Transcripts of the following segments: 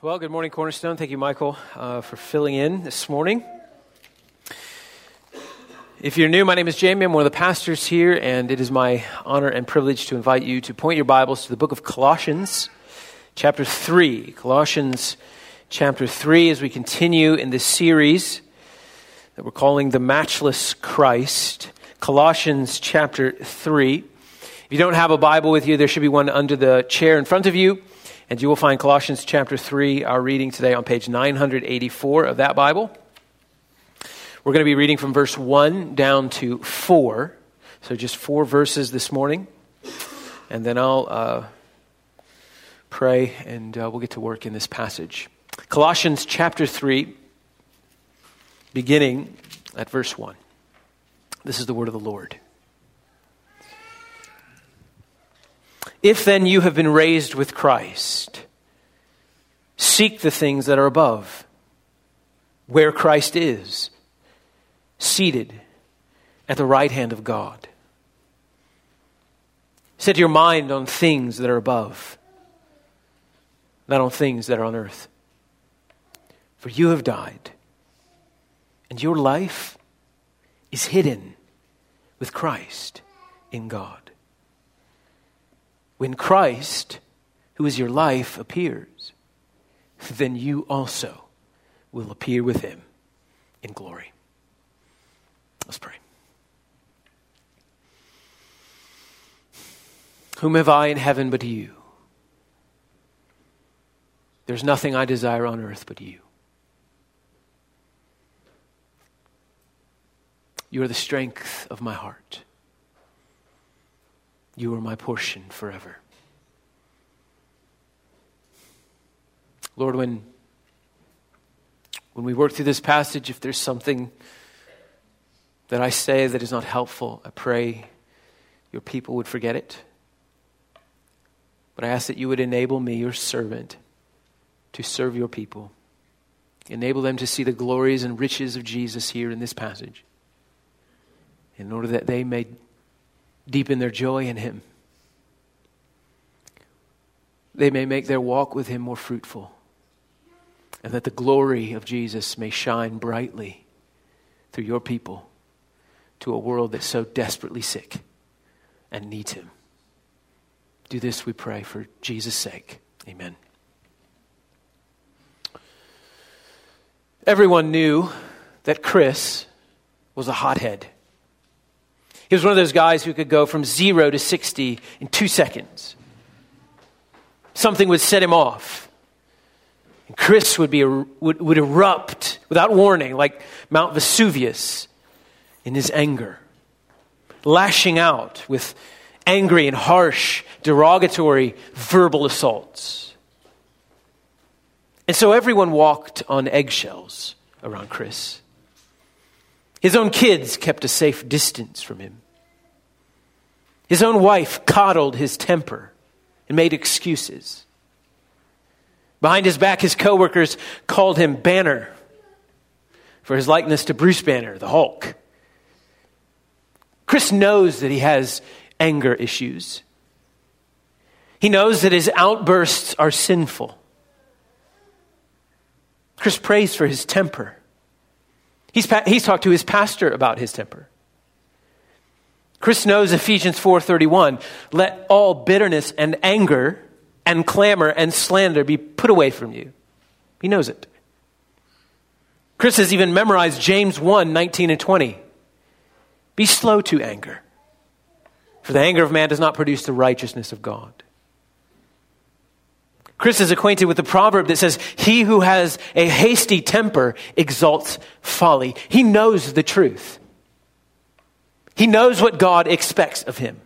Well, good morning, Cornerstone. Thank you, Michael, uh, for filling in this morning. If you're new, my name is Jamie. I'm one of the pastors here, and it is my honor and privilege to invite you to point your Bibles to the book of Colossians, chapter 3. Colossians, chapter 3, as we continue in this series that we're calling The Matchless Christ. Colossians, chapter 3. If you don't have a Bible with you, there should be one under the chair in front of you. And you will find Colossians chapter 3, our reading today on page 984 of that Bible. We're going to be reading from verse 1 down to 4. So just four verses this morning. And then I'll uh, pray and uh, we'll get to work in this passage. Colossians chapter 3, beginning at verse 1. This is the word of the Lord. If then you have been raised with Christ, seek the things that are above, where Christ is, seated at the right hand of God. Set your mind on things that are above, not on things that are on earth. For you have died, and your life is hidden with Christ in God. When Christ, who is your life, appears, then you also will appear with him in glory. Let's pray. Whom have I in heaven but you? There's nothing I desire on earth but you. You are the strength of my heart. You are my portion forever. Lord, when, when we work through this passage, if there's something that I say that is not helpful, I pray your people would forget it. But I ask that you would enable me, your servant, to serve your people. Enable them to see the glories and riches of Jesus here in this passage, in order that they may deepen their joy in Him. They may make their walk with Him more fruitful, and that the glory of Jesus may shine brightly through your people to a world that's so desperately sick and needs Him. Do this, we pray, for Jesus' sake. Amen. Everyone knew that Chris was a hothead. He was one of those guys who could go from zero to 60 in two seconds. Something would set him off. And Chris would, be, would, would erupt without warning, like Mount Vesuvius in his anger, lashing out with angry and harsh, derogatory verbal assaults. And so everyone walked on eggshells around Chris. His own kids kept a safe distance from him. His own wife coddled his temper and made excuses. Behind his back, his coworkers called him Banner for his likeness to Bruce Banner, the Hulk. Chris knows that he has anger issues. He knows that his outbursts are sinful. Chris prays for his temper. He's, he's talked to his pastor about his temper. Chris knows Ephesians 4:31, let all bitterness and anger and clamor and slander be put away from you. He knows it. Chris has even memorized James 1, 19 and 20. Be slow to anger, for the anger of man does not produce the righteousness of God. Chris is acquainted with the proverb that says, He who has a hasty temper exalts folly. He knows the truth. He knows what God expects of him.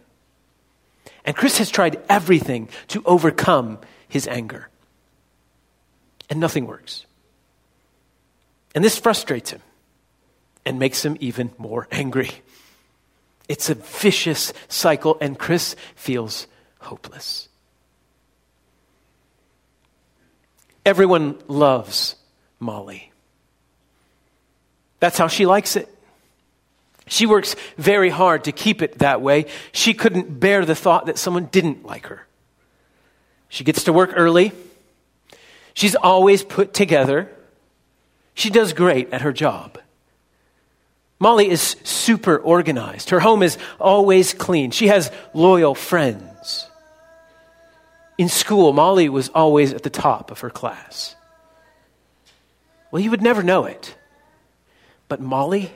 And Chris has tried everything to overcome his anger. And nothing works. And this frustrates him and makes him even more angry. It's a vicious cycle, and Chris feels hopeless. Everyone loves Molly. That's how she likes it. She works very hard to keep it that way. She couldn't bear the thought that someone didn't like her. She gets to work early. She's always put together. She does great at her job. Molly is super organized. Her home is always clean. She has loyal friends. In school, Molly was always at the top of her class. Well, you would never know it. But Molly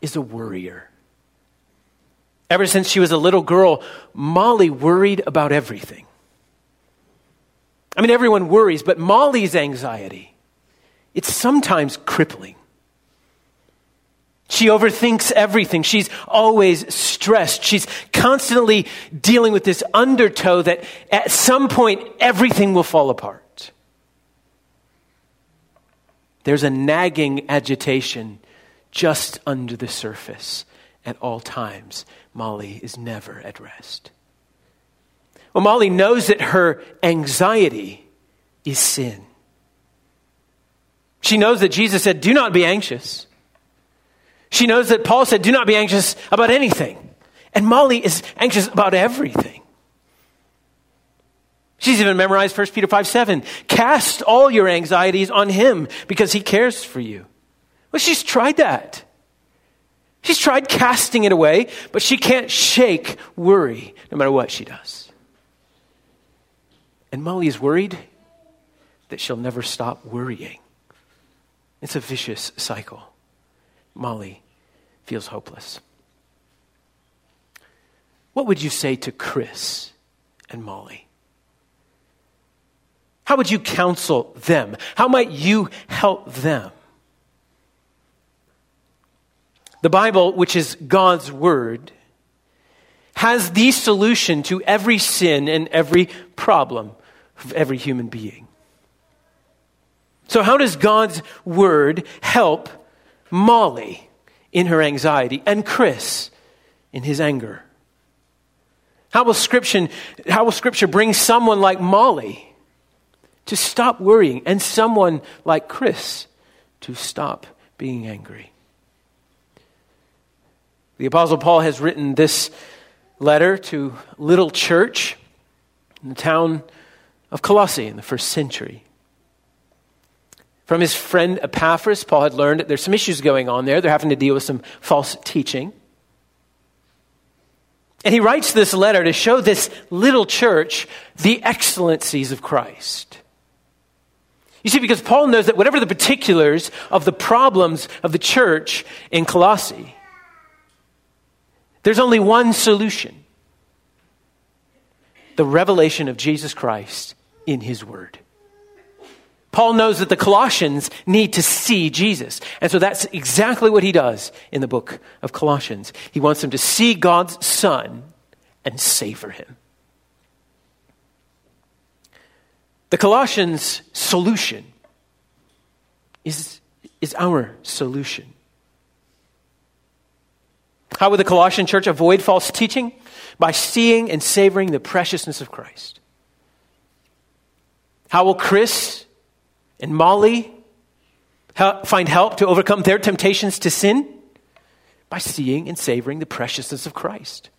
is a worrier. Ever since she was a little girl, Molly worried about everything. I mean, everyone worries, but Molly's anxiety, it's sometimes crippling. She overthinks everything. She's always stressed. She's constantly dealing with this undertow that at some point everything will fall apart. There's a nagging agitation just under the surface at all times. Molly is never at rest. Well, Molly knows that her anxiety is sin. She knows that Jesus said, Do not be anxious. She knows that Paul said, Do not be anxious about anything. And Molly is anxious about everything. She's even memorized 1 Peter 5 7. Cast all your anxieties on him because he cares for you. Well, she's tried that. She's tried casting it away, but she can't shake worry no matter what she does. And Molly is worried that she'll never stop worrying. It's a vicious cycle. Molly feels hopeless. What would you say to Chris and Molly? How would you counsel them? How might you help them? The Bible, which is God's Word, has the solution to every sin and every problem of every human being. So, how does God's Word help Molly in her anxiety and Chris in his anger? How will Scripture, how will Scripture bring someone like Molly to stop worrying and someone like Chris to stop being angry? The Apostle Paul has written this letter to little church in the town of Colossae in the first century. From his friend Epaphras, Paul had learned that there's some issues going on there. They're having to deal with some false teaching. And he writes this letter to show this little church the excellencies of Christ. You see, because Paul knows that whatever the particulars of the problems of the church in Colossae, there's only one solution the revelation of Jesus Christ in his word. Paul knows that the Colossians need to see Jesus. And so that's exactly what he does in the book of Colossians. He wants them to see God's Son and savor him. The Colossians' solution is, is our solution. How would the Colossian church avoid false teaching? By seeing and savoring the preciousness of Christ. How will Chris and Molly find help to overcome their temptations to sin? By seeing and savoring the preciousness of Christ.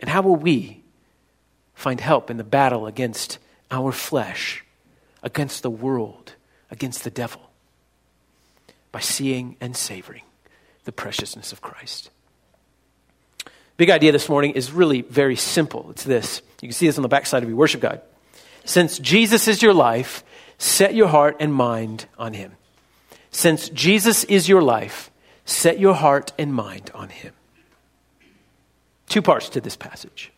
And how will we find help in the battle against our flesh, against the world, against the devil? By seeing and savoring the preciousness of Christ. Big idea this morning is really very simple. It's this. You can see this on the backside of your worship guide. Since Jesus is your life, set your heart and mind on him. Since Jesus is your life, set your heart and mind on him. Two parts to this passage.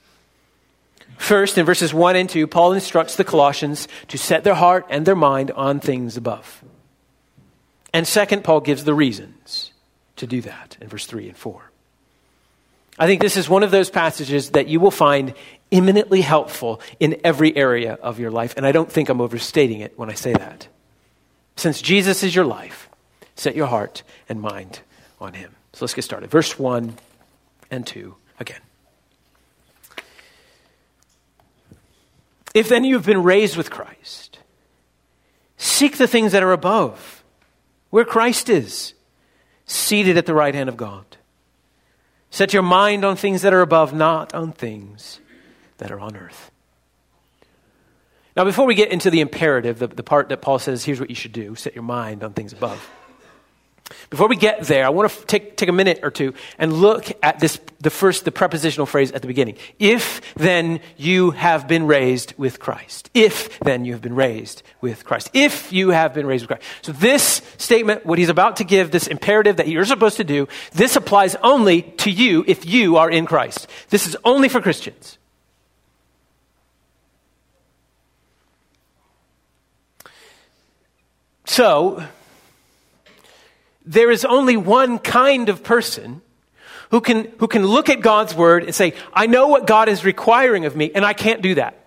First, in verses 1 and 2, Paul instructs the Colossians to set their heart and their mind on things above. And second, Paul gives the reasons to do that in verse 3 and 4. I think this is one of those passages that you will find eminently helpful in every area of your life. And I don't think I'm overstating it when I say that. Since Jesus is your life, set your heart and mind on him. So let's get started. Verse 1 and 2 again. If then you have been raised with Christ, seek the things that are above, where Christ is seated at the right hand of God. Set your mind on things that are above, not on things that are on earth. Now, before we get into the imperative, the, the part that Paul says, here's what you should do set your mind on things above. Before we get there, I want to take, take a minute or two and look at this, the first, the prepositional phrase at the beginning. If then you have been raised with Christ. If then you have been raised with Christ. If you have been raised with Christ. So this statement, what he's about to give, this imperative that you're supposed to do, this applies only to you if you are in Christ. This is only for Christians. So, there is only one kind of person who can, who can look at God's word and say, I know what God is requiring of me, and I can't do that.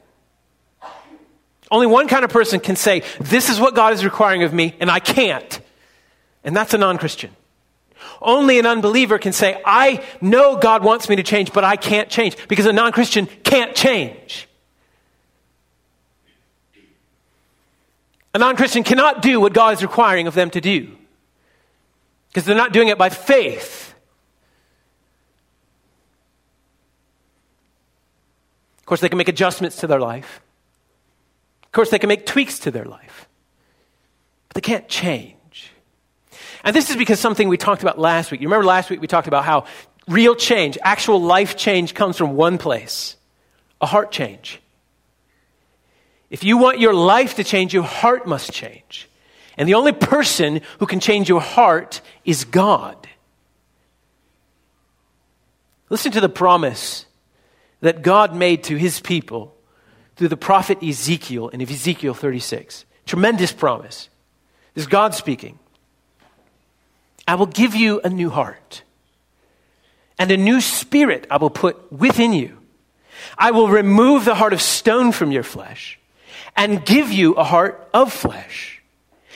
Only one kind of person can say, This is what God is requiring of me, and I can't. And that's a non Christian. Only an unbeliever can say, I know God wants me to change, but I can't change, because a non Christian can't change. A non Christian cannot do what God is requiring of them to do because they're not doing it by faith. Of course, they can make adjustments to their life. Of course, they can make tweaks to their life. But they can't change. And this is because something we talked about last week. You remember last week we talked about how real change, actual life change, comes from one place a heart change. If you want your life to change, your heart must change. And the only person who can change your heart is God. Listen to the promise that God made to his people through the prophet Ezekiel in Ezekiel 36. Tremendous promise. This is God speaking. I will give you a new heart, and a new spirit I will put within you. I will remove the heart of stone from your flesh and give you a heart of flesh.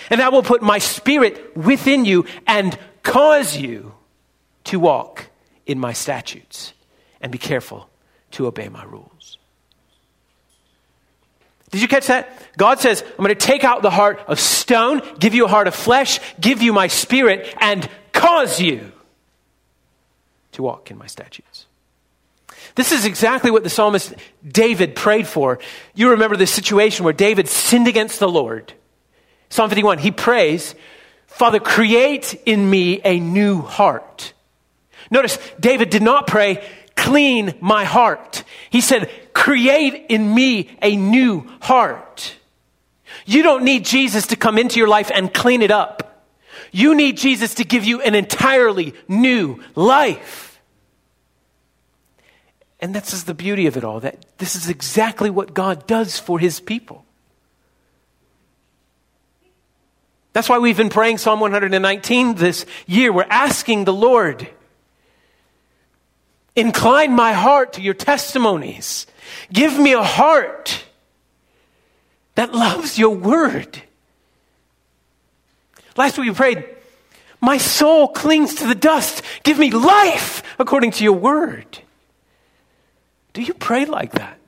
And I will put my spirit within you and cause you to walk in my statutes and be careful to obey my rules. Did you catch that? God says, I'm going to take out the heart of stone, give you a heart of flesh, give you my spirit, and cause you to walk in my statutes. This is exactly what the psalmist David prayed for. You remember the situation where David sinned against the Lord. Psalm 51, he prays, Father, create in me a new heart. Notice, David did not pray, clean my heart. He said, create in me a new heart. You don't need Jesus to come into your life and clean it up. You need Jesus to give you an entirely new life. And that's the beauty of it all, that this is exactly what God does for his people. That's why we've been praying Psalm 119 this year. We're asking the Lord, incline my heart to your testimonies. Give me a heart that loves your word. Last week we prayed, my soul clings to the dust. Give me life according to your word. Do you pray like that?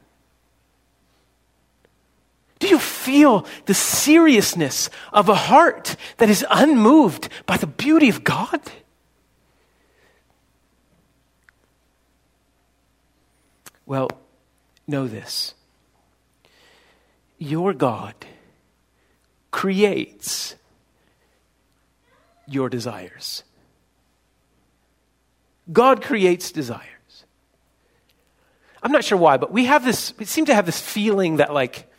Do you feel the seriousness of a heart that is unmoved by the beauty of God? Well, know this your God creates your desires. God creates desires. I'm not sure why, but we have this, we seem to have this feeling that, like,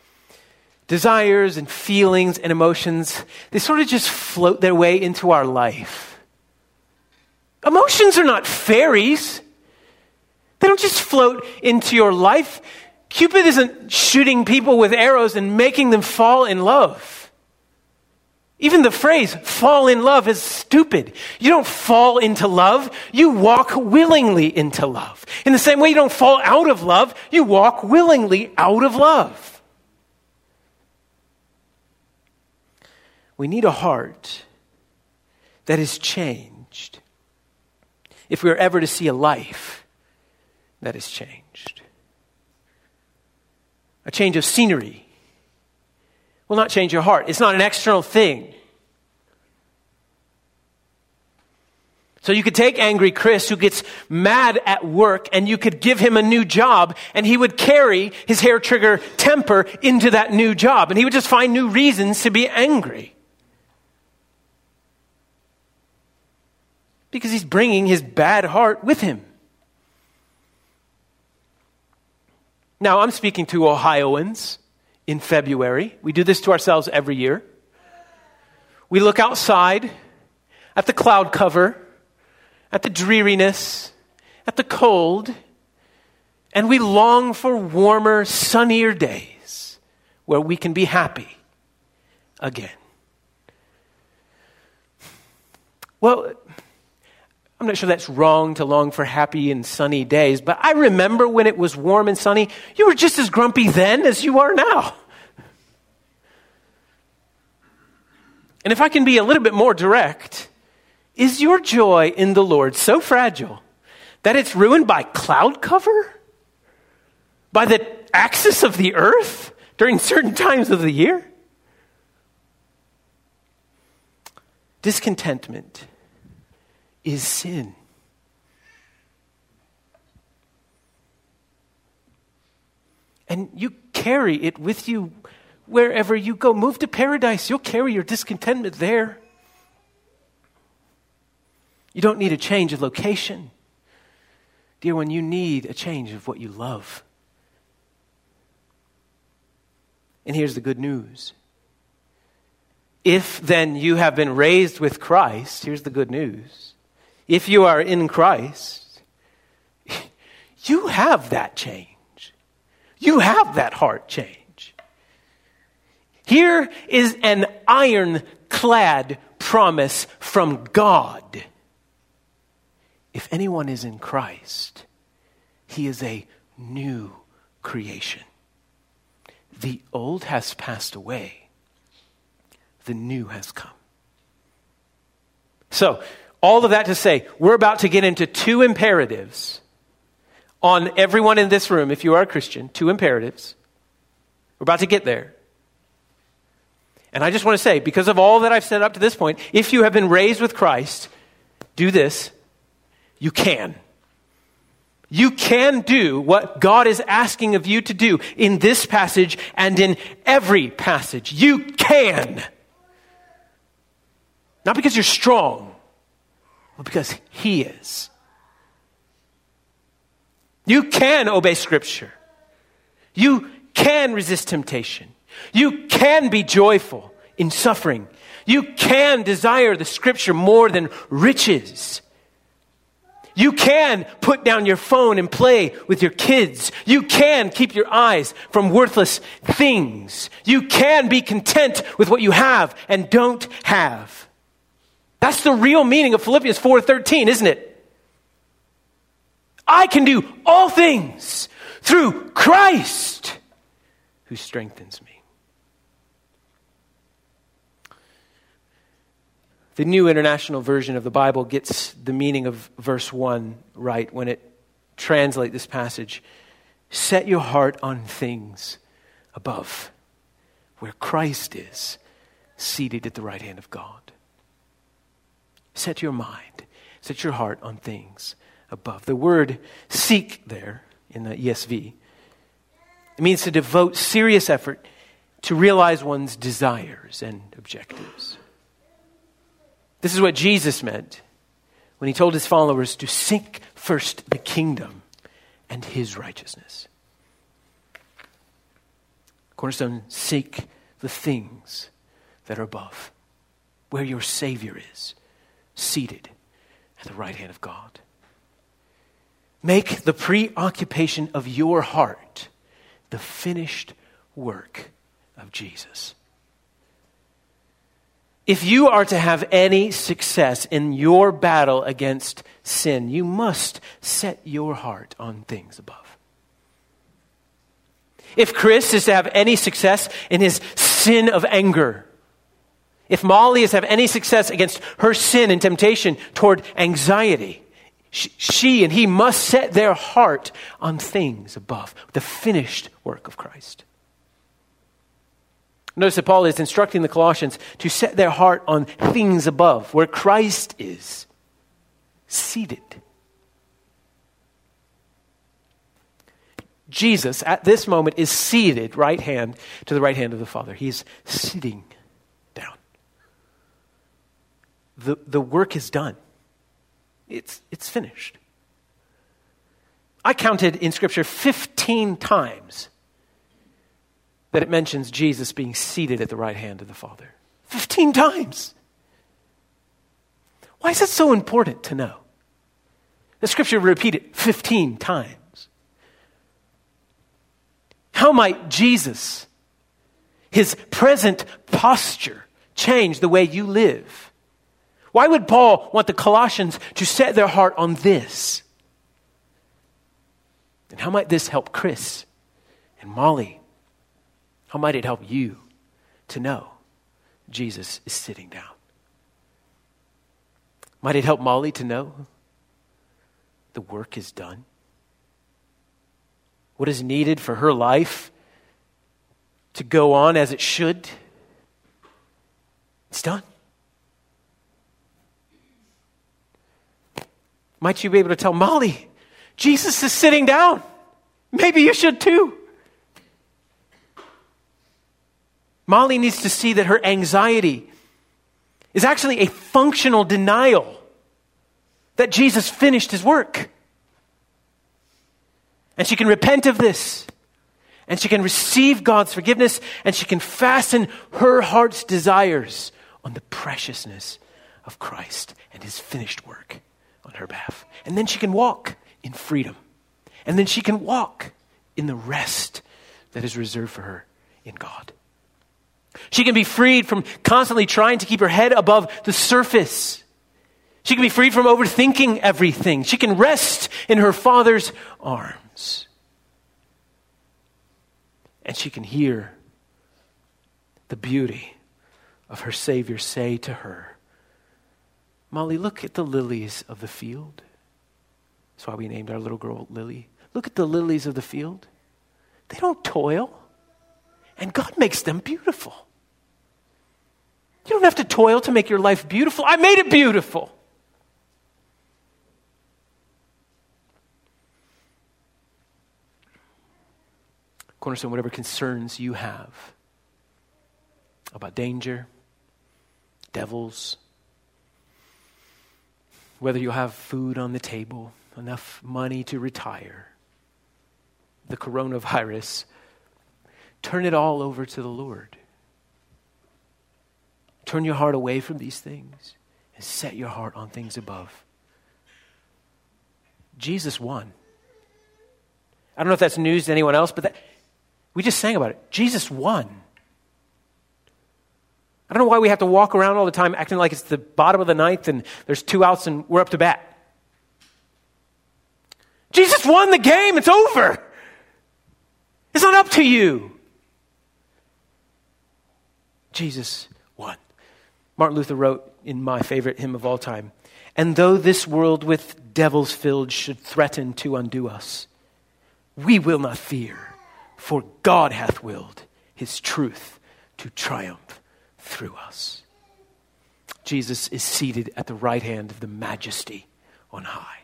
desires and feelings and emotions, they sort of just float their way into our life. Emotions are not fairies. They don't just float into your life. Cupid isn't shooting people with arrows and making them fall in love. Even the phrase fall in love is stupid. You don't fall into love, you walk willingly into love. In the same way, you don't fall out of love, you walk willingly out of love. We need a heart that is changed if we are ever to see a life that is changed. A change of scenery will not change your heart, it's not an external thing. So you could take angry Chris who gets mad at work and you could give him a new job and he would carry his hair trigger temper into that new job and he would just find new reasons to be angry. Because he's bringing his bad heart with him. Now, I'm speaking to Ohioans in February. We do this to ourselves every year. We look outside at the cloud cover at the dreariness, at the cold, and we long for warmer, sunnier days where we can be happy again. Well, I'm not sure that's wrong to long for happy and sunny days, but I remember when it was warm and sunny, you were just as grumpy then as you are now. And if I can be a little bit more direct, is your joy in the Lord so fragile that it's ruined by cloud cover? By the axis of the earth during certain times of the year? Discontentment is sin. And you carry it with you wherever you go. Move to paradise, you'll carry your discontentment there. You don't need a change of location. Dear one, you need a change of what you love. And here's the good news. If then you have been raised with Christ, here's the good news. If you are in Christ, you have that change. You have that heart change. Here is an ironclad promise from God if anyone is in Christ, he is a new creation. The old has passed away, the new has come. So, all of that to say, we're about to get into two imperatives on everyone in this room, if you are a Christian, two imperatives. We're about to get there. And I just want to say, because of all that I've said up to this point, if you have been raised with Christ, do this you can. You can do what God is asking of you to do in this passage and in every passage. You can. Not because you're strong, but because He is. You can obey Scripture. You can resist temptation. You can be joyful in suffering. You can desire the Scripture more than riches. You can put down your phone and play with your kids. You can keep your eyes from worthless things. You can be content with what you have and don't have. That's the real meaning of Philippians 4:13, isn't it? I can do all things through Christ who strengthens me. The New International Version of the Bible gets the meaning of verse 1 right when it translates this passage. Set your heart on things above, where Christ is, seated at the right hand of God. Set your mind, set your heart on things above. The word seek there in the ESV, it means to devote serious effort to realize one's desires and objectives. This is what Jesus meant when he told his followers to seek first the kingdom and his righteousness. Cornerstone, seek the things that are above, where your Savior is, seated at the right hand of God. Make the preoccupation of your heart the finished work of Jesus. If you are to have any success in your battle against sin, you must set your heart on things above. If Chris is to have any success in his sin of anger, if Molly is have any success against her sin and temptation toward anxiety, she and he must set their heart on things above, the finished work of Christ. Notice that Paul is instructing the Colossians to set their heart on things above, where Christ is. seated. Jesus, at this moment, is seated right hand to the right hand of the Father. He's sitting down. The, the work is done, it's, it's finished. I counted in Scripture 15 times that it mentions Jesus being seated at the right hand of the Father. 15 times. Why is it so important to know? The Scripture repeated 15 times. How might Jesus, his present posture, change the way you live? Why would Paul want the Colossians to set their heart on this? And how might this help Chris and Molly? How might it help you to know Jesus is sitting down? Might it help Molly to know the work is done? what is needed for her life to go on as it should, it's done. Might you be able to tell Molly, Jesus is sitting down? Maybe you should too. Molly needs to see that her anxiety is actually a functional denial that Jesus finished his work. And she can repent of this. And she can receive God's forgiveness. And she can fasten her heart's desires on the preciousness of Christ and his finished work on her behalf. And then she can walk in freedom. And then she can walk in the rest that is reserved for her in God. She can be freed from constantly trying to keep her head above the surface. She can be freed from overthinking everything. She can rest in her Father's arms. And she can hear the beauty of her Savior say to her, Molly, look at the lilies of the field. That's why we named our little girl Lily. Look at the lilies of the field. They don't toil, and God makes them beautiful. You don't have to toil to make your life beautiful. I made it beautiful. Cornerstone, whatever concerns you have about danger, devils, whether you'll have food on the table, enough money to retire, the coronavirus, turn it all over to the Lord. Turn your heart away from these things and set your heart on things above. Jesus won. I don't know if that's news to anyone else, but that, we just sang about it. Jesus won. I don't know why we have to walk around all the time acting like it's the bottom of the ninth and there's two outs and we're up to bat. Jesus won the game. It's over. It's not up to you. Jesus won. Martin Luther wrote in my favorite hymn of all time And though this world with devils filled should threaten to undo us, we will not fear for God hath willed his truth to triumph through us. Jesus is seated at the right hand of the majesty on high.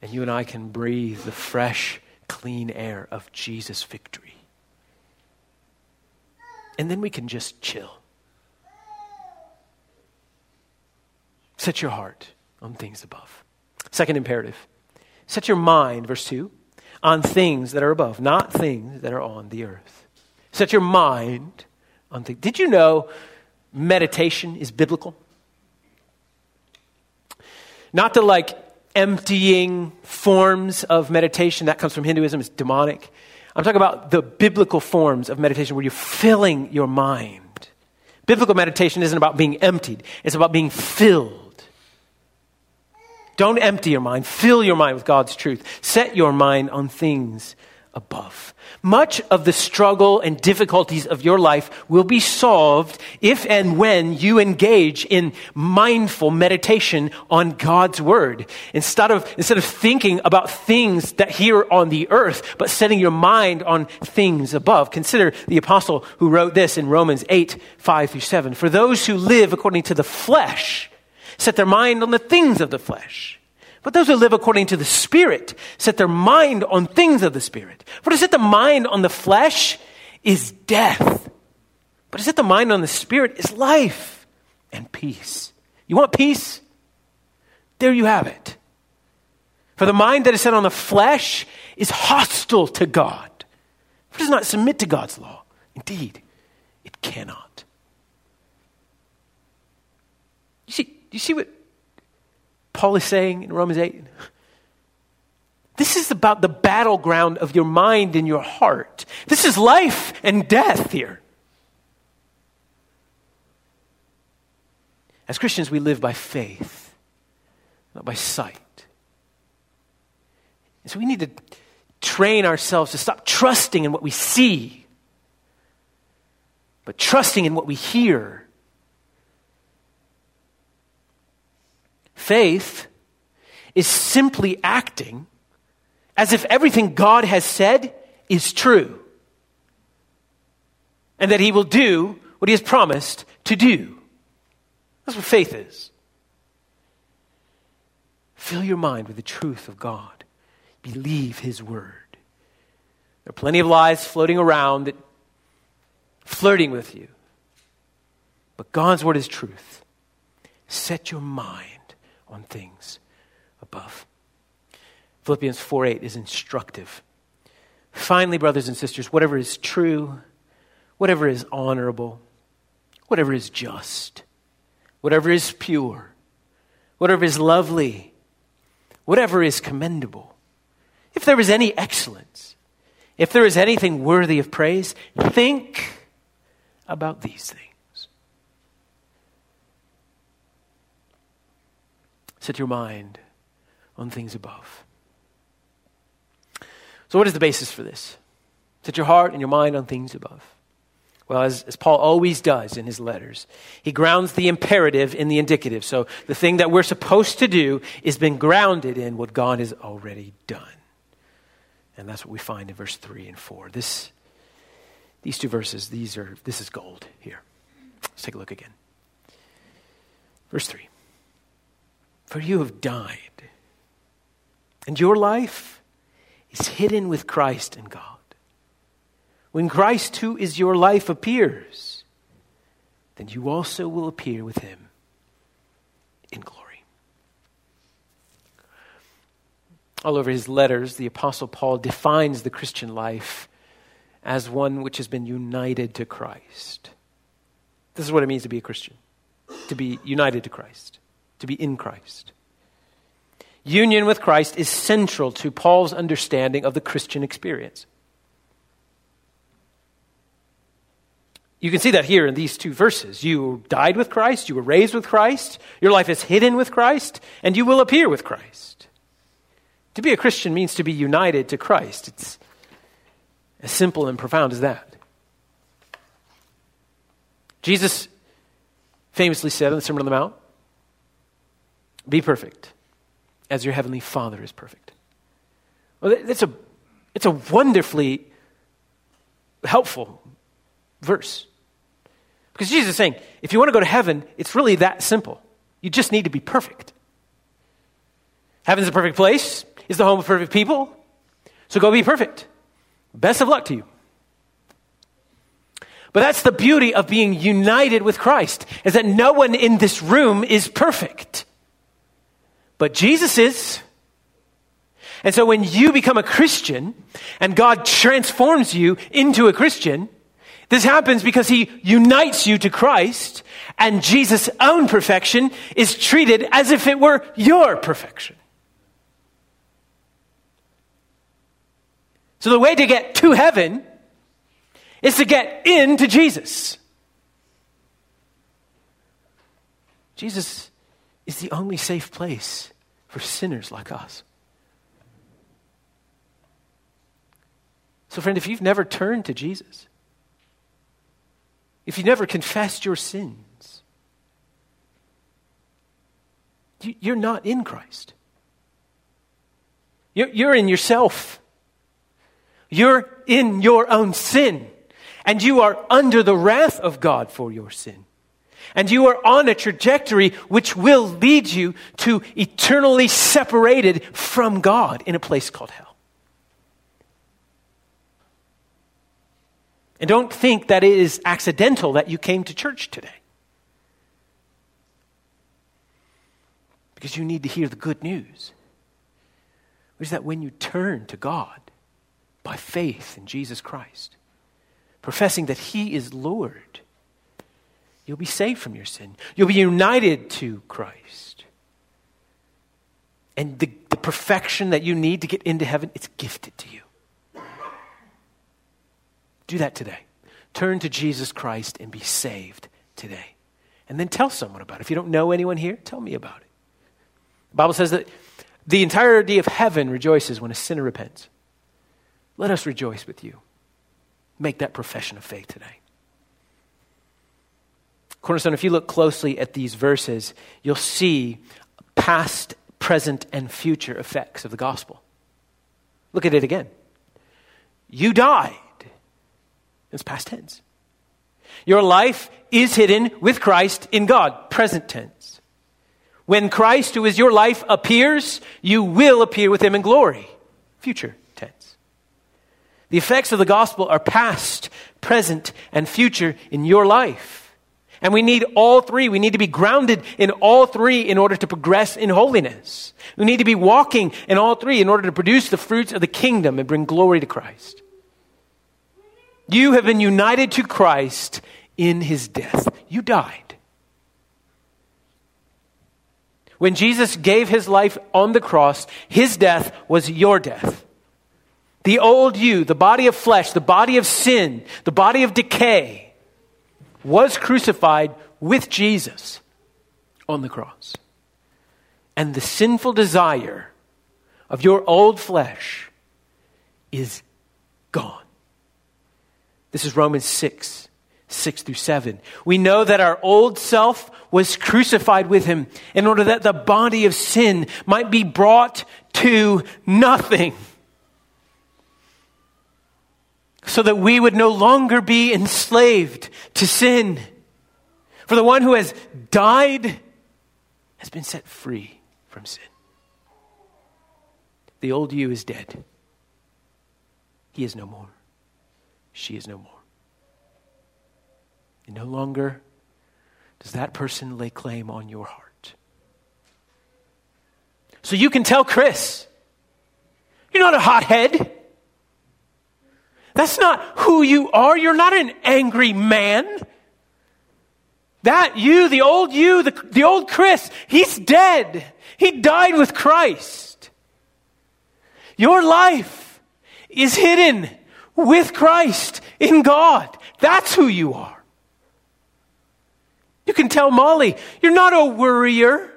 And you and I can breathe the fresh, clean air of Jesus' victory. And then we can just chill. Set your heart on things above. Second imperative set your mind, verse 2 on things that are above, not things that are on the earth. Set your mind on things. Did you know meditation is biblical? Not the like emptying forms of meditation that comes from Hinduism, it's demonic. I'm talking about the biblical forms of meditation where you're filling your mind. Biblical meditation isn't about being emptied, it's about being filled. Don't empty your mind. Fill your mind with God's truth. Set your mind on things above. Much of the struggle and difficulties of your life will be solved if and when you engage in mindful meditation on God's word. Instead of, instead of thinking about things that here on the earth, but setting your mind on things above. Consider the apostle who wrote this in Romans 8, 5 through 7. For those who live according to the flesh, set their mind on the things of the flesh. But those who live according to the Spirit set their mind on things of the Spirit. For to set the mind on the flesh is death. But to set the mind on the Spirit is life and peace. You want peace? There you have it. For the mind that is set on the flesh is hostile to God. It does not submit to God's law. Indeed, it cannot. You see, you see what Paul is saying in Romans 8? This is about the battleground of your mind and your heart. This is life and death here. As Christians, we live by faith, not by sight. And so we need to train ourselves to stop trusting in what we see, but trusting in what we hear. Faith is simply acting as if everything God has said is true and that He will do what He has promised to do. That's what faith is. Fill your mind with the truth of God. Believe His word. There are plenty of lies floating around that flirting with you. But God's word is truth. Set your mind on things above. Philippians 4 8 is instructive. Finally, brothers and sisters, whatever is true, whatever is honorable, whatever is just, whatever is pure, whatever is lovely, whatever is commendable, if there is any excellence, if there is anything worthy of praise, think about these things. Set your mind on things above. So, what is the basis for this? Set your heart and your mind on things above. Well, as, as, Paul always does in his letters, he grounds the imperative in the indicative. So the thing that we're supposed to do is been grounded in what God has already done. And that's what we find in verse 3 and 4. This, these two verses, these are, this is gold here. Let's take a look again. Verse 3 For you have died, and your life is hidden with Christ in God. When Christ, who is your life, appears, then you also will appear with him in glory. All over his letters, the Apostle Paul defines the Christian life as one which has been united to Christ. This is what it means to be a Christian to be united to Christ, to be in Christ. Union with Christ is central to Paul's understanding of the Christian experience. You can see that here in these two verses. You died with Christ, you were raised with Christ, your life is hidden with Christ, and you will appear with Christ. To be a Christian means to be united to Christ. It's as simple and profound as that. Jesus famously said in the Sermon on the Mount, Be perfect as your heavenly Father is perfect. Well, that's a, it's a wonderfully helpful verse. Because Jesus is saying, if you want to go to heaven, it's really that simple. You just need to be perfect. Heaven's a perfect place, is the home of perfect people. So go be perfect. Best of luck to you. But that's the beauty of being united with Christ, is that no one in this room is perfect. But Jesus is. And so when you become a Christian and God transforms you into a Christian, this happens because he unites you to Christ, and Jesus' own perfection is treated as if it were your perfection. So the way to get to heaven is to get into Jesus. Jesus is the only safe place for sinners like us. So, friend, if you've never turned to Jesus, if you've never confessed your sins, you're not in Christ. You're in yourself. You're in your own sin, and you are under the wrath of God for your sin. And you are on a trajectory which will lead you to eternally separated from God in a place called hell. And don't think that it is accidental that you came to church today. Because you need to hear the good news. Which is that when you turn to God by faith in Jesus Christ, professing that He is Lord, you'll be saved from your sin. You'll be united to Christ. And the, the perfection that you need to get into heaven, it's gifted to you. Do that today. Turn to Jesus Christ and be saved today. And then tell someone about it. If you don't know anyone here, tell me about it. The Bible says that the entirety of heaven rejoices when a sinner repents. Let us rejoice with you. Make that profession of faith today. Cornerstone, if you look closely at these verses, you'll see past, present, and future effects of the gospel. Look at it again. You died. It's past tense. Your life is hidden with Christ in God, present tense. When Christ, who is your life, appears, you will appear with him in glory, future tense. The effects of the gospel are past, present, and future in your life. And we need all three. We need to be grounded in all three in order to progress in holiness. We need to be walking in all three in order to produce the fruits of the kingdom and bring glory to Christ. You have been united to Christ in his death. You died. When Jesus gave his life on the cross, his death was your death. The old you, the body of flesh, the body of sin, the body of decay, was crucified with Jesus on the cross. And the sinful desire of your old flesh is gone. This is Romans 6, 6 through 7. We know that our old self was crucified with him in order that the body of sin might be brought to nothing so that we would no longer be enslaved to sin. For the one who has died has been set free from sin. The old you is dead. He is no more. She is no more. And no longer does that person lay claim on your heart. So you can tell Chris, you're not a hothead. That's not who you are. You're not an angry man. That you, the old you, the, the old Chris, he's dead. He died with Christ. Your life is hidden with Christ in God. That's who you are. You can tell Molly, you're not a worrier.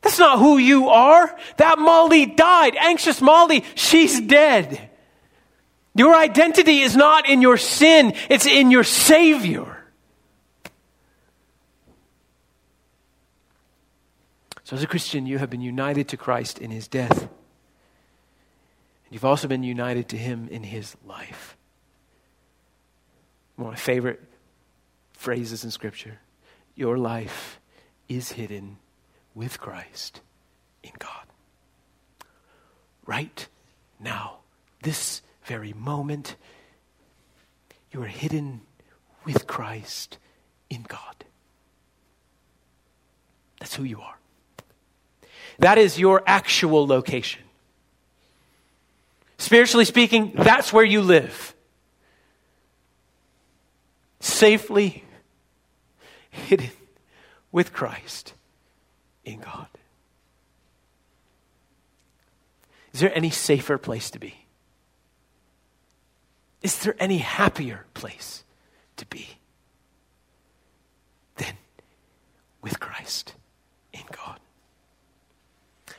That's not who you are. That Molly died. Anxious Molly, she's dead. Your identity is not in your sin, it's in your Savior. So, as a Christian, you have been united to Christ in his death. And you've also been united to him in his life. One of my favorite phrases in Scripture your life is hidden with Christ in God. Right now, this very moment, you are hidden with Christ in God. That's who you are. That is your actual location. Spiritually speaking, that's where you live. Safely hidden with Christ in God. Is there any safer place to be? Is there any happier place to be than with Christ in God?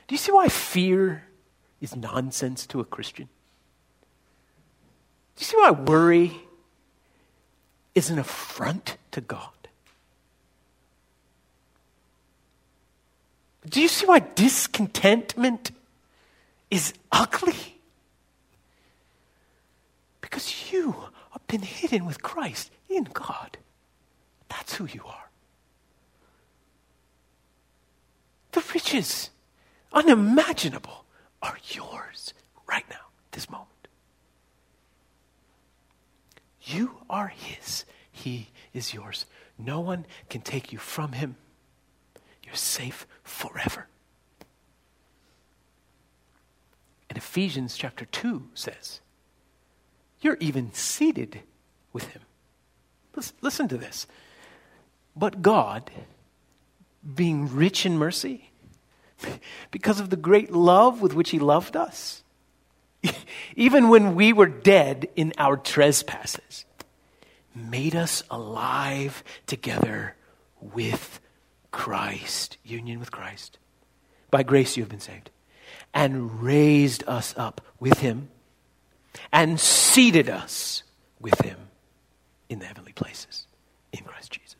Do you see why fear is nonsense to a Christian? Do you see why worry is an affront to God? Do you see why discontentment is ugly? Because you have been hidden with Christ in God. That's who you are. The riches, unimaginable, are yours right now, this moment. You are His, He is yours. No one can take you from Him. You're safe forever. And Ephesians chapter 2 says, You're even seated with Him. Listen to this. But God, being rich in mercy, because of the great love with which He loved us, even when we were dead in our trespasses, made us alive together with Christ, union with Christ. By grace you have been saved. And raised us up with Him and seated us with Him in the heavenly places in Christ Jesus.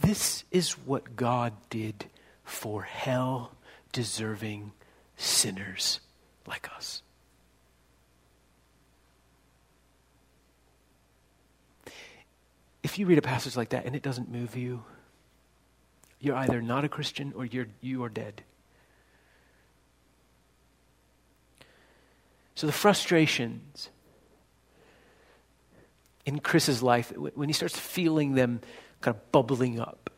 This is what God did for hell deserving sinners like us. If you read a passage like that and it doesn't move you, you're either not a Christian or you're, you are dead. So the frustrations in Chris's life, when he starts feeling them kind of bubbling up,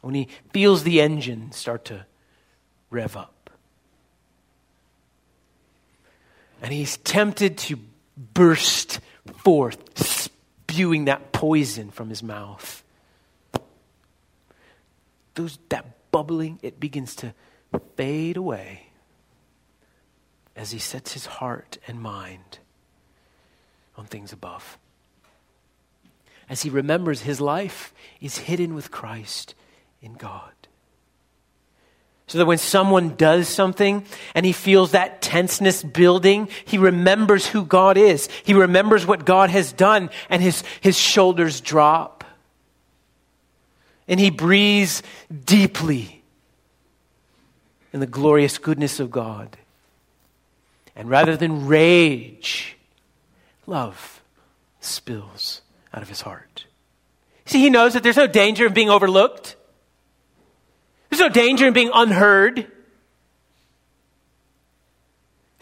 when he feels the engine start to rev up, and he's tempted to burst forth, spewing that poison from his mouth. Those, that bubbling, it begins to fade away as he sets his heart and mind on things above. As he remembers his life is hidden with Christ in God. So that when someone does something and he feels that tenseness building, he remembers who God is. He remembers what God has done and his, his shoulders drop. And he breathes deeply in the glorious goodness of God. And rather than rage, love spills out of his heart. See, he knows that there's no danger in being overlooked. There's no danger in being unheard.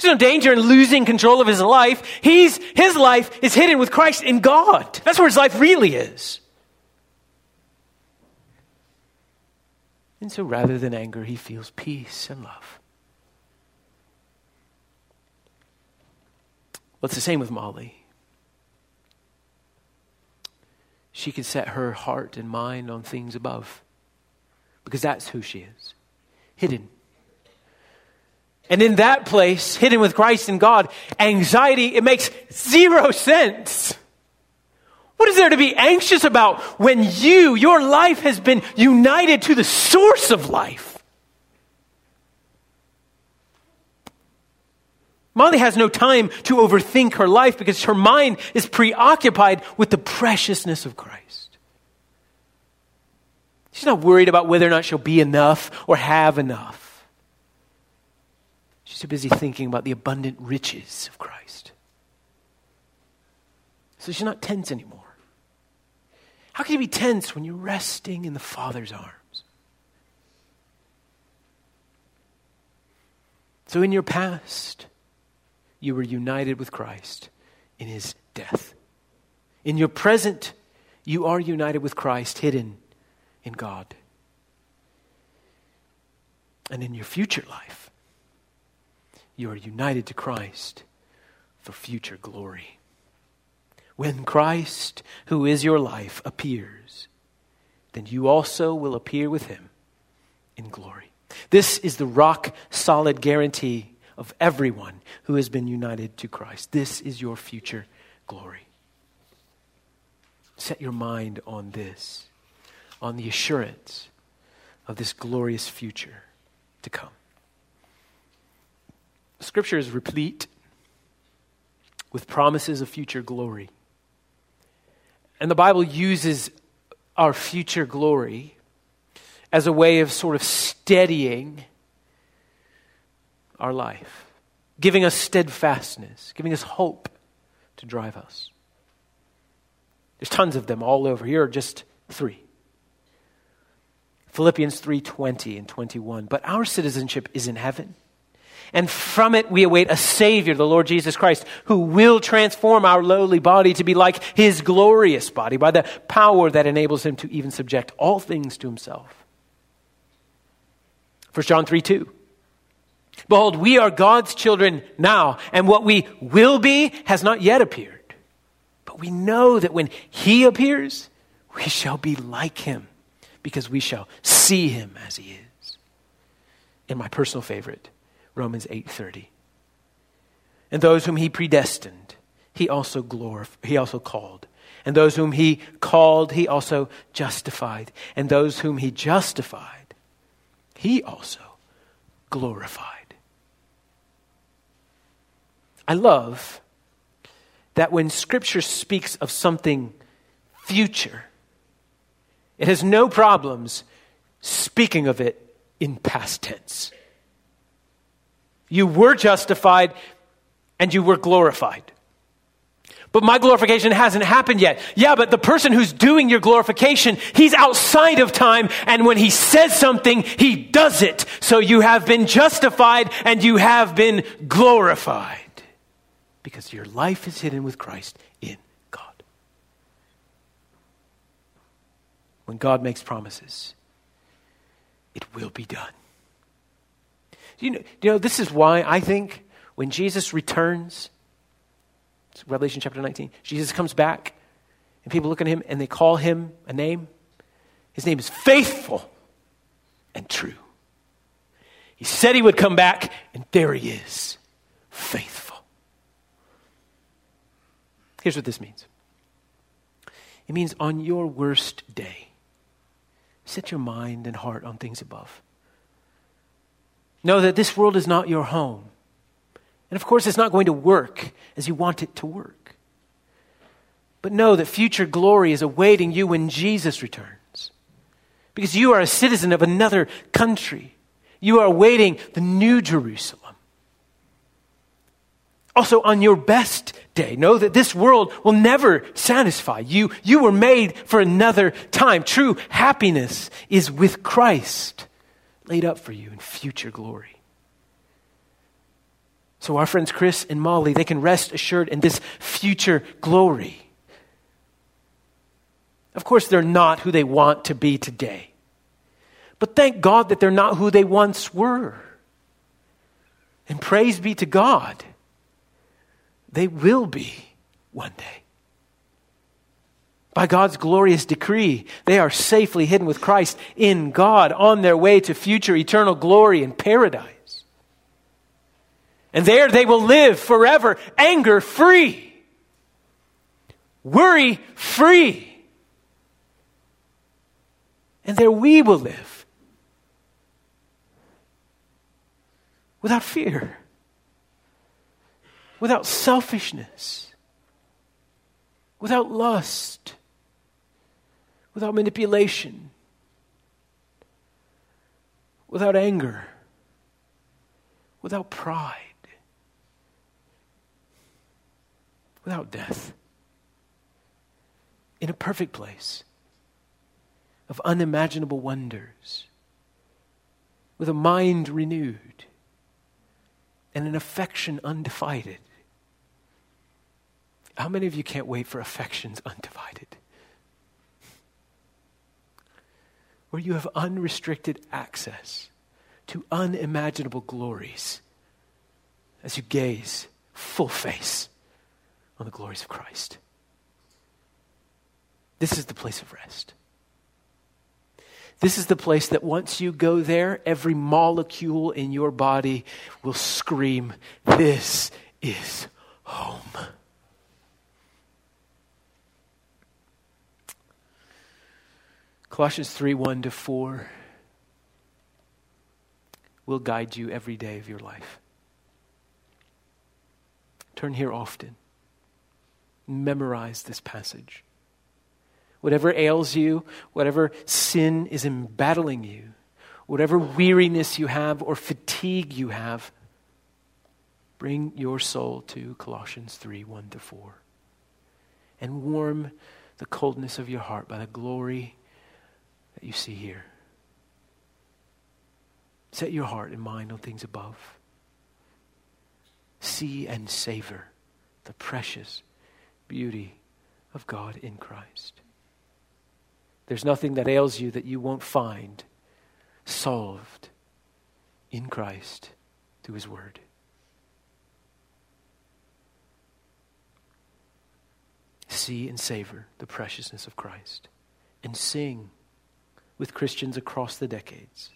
There's no danger in losing control of his life. He's, his life is hidden with Christ in God. That's where his life really is. And so rather than anger, he feels peace and love. Well, it's the same with Molly. She can set her heart and mind on things above because that's who she is hidden. And in that place, hidden with Christ and God, anxiety, it makes zero sense. What is there to be anxious about when you, your life has been united to the source of life? Molly has no time to overthink her life because her mind is preoccupied with the preciousness of Christ. She's not worried about whether or not she'll be enough or have enough. She's too busy thinking about the abundant riches of Christ. So she's not tense anymore. How can you be tense when you're resting in the Father's arms? So, in your past, you were united with Christ in his death. In your present, you are united with Christ, hidden in God. And in your future life, you are united to Christ for future glory. When Christ, who is your life, appears, then you also will appear with him in glory. This is the rock solid guarantee of everyone who has been united to Christ. This is your future glory. Set your mind on this, on the assurance of this glorious future to come. Scripture is replete with promises of future glory. And the Bible uses our future glory as a way of sort of steadying our life, giving us steadfastness, giving us hope to drive us. There's tons of them all over. Here are just three. Philippians 3:20 and 21. But our citizenship is in heaven. And from it we await a Savior, the Lord Jesus Christ, who will transform our lowly body to be like his glorious body by the power that enables him to even subject all things to himself. 1 John 3 2. Behold, we are God's children now, and what we will be has not yet appeared. But we know that when he appears, we shall be like him, because we shall see him as he is. And my personal favorite, Romans 8:30. And those whom he predestined, he also glorified, he also called. And those whom he called, he also justified. And those whom he justified, he also glorified. I love that when scripture speaks of something future, it has no problems speaking of it in past tense. You were justified and you were glorified. But my glorification hasn't happened yet. Yeah, but the person who's doing your glorification, he's outside of time, and when he says something, he does it. So you have been justified and you have been glorified. Because your life is hidden with Christ in God. When God makes promises, it will be done. Do you know, you know this is why I think when Jesus returns, Revelation chapter 19, Jesus comes back and people look at him and they call him a name. His name is faithful and true. He said he would come back, and there he is, faithful. Here's what this means it means on your worst day, set your mind and heart on things above. Know that this world is not your home. And of course, it's not going to work as you want it to work. But know that future glory is awaiting you when Jesus returns. Because you are a citizen of another country. You are awaiting the new Jerusalem. Also, on your best day, know that this world will never satisfy you. You were made for another time. True happiness is with Christ laid up for you in future glory. So, our friends Chris and Molly, they can rest assured in this future glory. Of course, they're not who they want to be today. But thank God that they're not who they once were. And praise be to God, they will be one day. By God's glorious decree, they are safely hidden with Christ in God on their way to future eternal glory and paradise. And there they will live forever, anger free, worry free. And there we will live without fear, without selfishness, without lust without manipulation, without anger, without pride, without death, in a perfect place of unimaginable wonders, with a mind renewed and an affection undivided. How many of you can't wait for affections undivided? where you have unrestricted access to unimaginable glories as you gaze full face on the glories of Christ. This is the place of rest. This is the place that once you go there, every molecule in your body will scream, This is home. Colossians 3 1 to 4 will guide you every day of your life. Turn here often. Memorize this passage. Whatever ails you, whatever sin is embattling you, whatever weariness you have or fatigue you have, Bring your soul to Colossians 3 1 to 4. And warm the coldness of your heart by the glory that you see here. Set your heart and mind on things above. See and savor the precious beauty of God in Christ. There's nothing that ails you that you won't find solved in Christ through His Word. See and savor the preciousness of Christ and sing with Christians across the decades.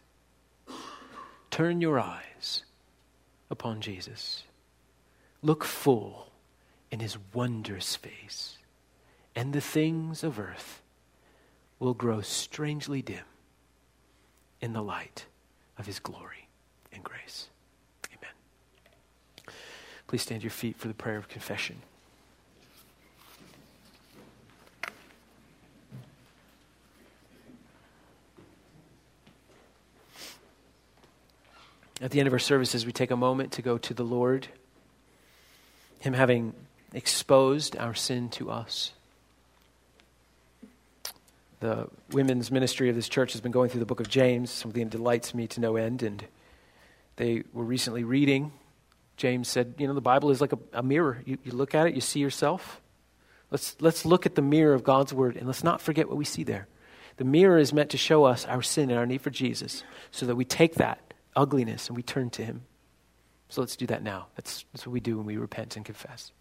Turn your eyes upon Jesus. Look full in his wondrous face, and the things of earth will grow strangely dim in the light of his glory and grace. Amen. Please stand your feet for the prayer of confession. At the end of our services, we take a moment to go to the Lord, Him having exposed our sin to us. The women's ministry of this church has been going through the book of James, something that delights me to no end. And they were recently reading. James said, You know, the Bible is like a, a mirror. You, you look at it, you see yourself. Let's, let's look at the mirror of God's word and let's not forget what we see there. The mirror is meant to show us our sin and our need for Jesus so that we take that ugliness and we turn to Him. So let's do that now. That's, that's what we do when we repent and confess.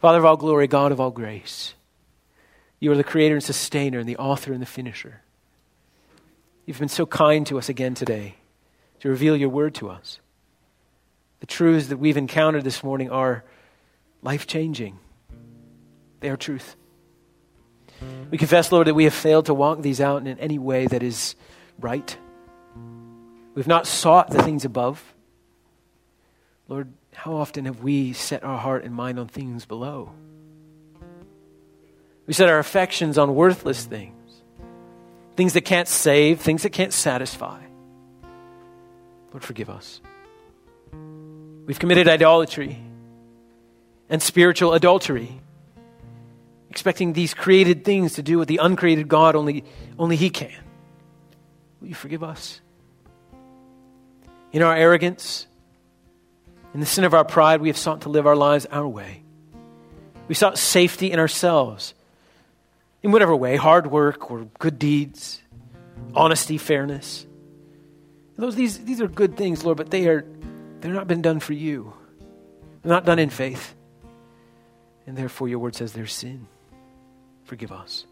Father of all glory, God of all grace, you are the creator and sustainer and the author and the finisher. You've been so kind to us again today to reveal your word to us. The truths that we've encountered this morning are life changing, they are truth. We confess, Lord, that we have failed to walk these out in any way that is right We've not sought the things above. Lord, how often have we set our heart and mind on things below? We set our affections on worthless things, things that can't save, things that can't satisfy. Lord, forgive us. We've committed idolatry and spiritual adultery, expecting these created things to do what the uncreated God only, only He can. Will you forgive us? In our arrogance, in the sin of our pride, we have sought to live our lives our way. We sought safety in ourselves, in whatever way hard work or good deeds, honesty, fairness. Those, these, these are good things, Lord, but they are, they're not been done for you. They're not done in faith. And therefore, your word says they're sin. Forgive us.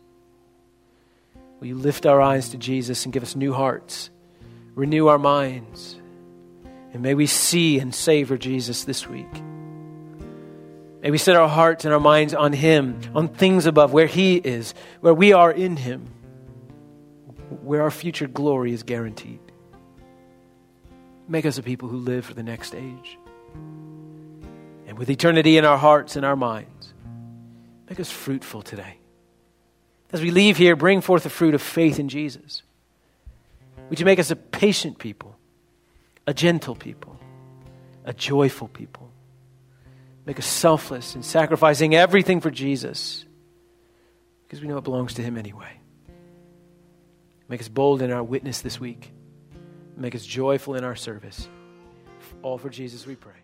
Will you lift our eyes to Jesus and give us new hearts, renew our minds? And may we see and savor Jesus this week. May we set our hearts and our minds on Him, on things above, where He is, where we are in Him, where our future glory is guaranteed. Make us a people who live for the next age. And with eternity in our hearts and our minds, make us fruitful today. As we leave here, bring forth the fruit of faith in Jesus. Would you make us a patient people? A gentle people, a joyful people. Make us selfless in sacrificing everything for Jesus because we know it belongs to Him anyway. Make us bold in our witness this week. Make us joyful in our service. All for Jesus we pray.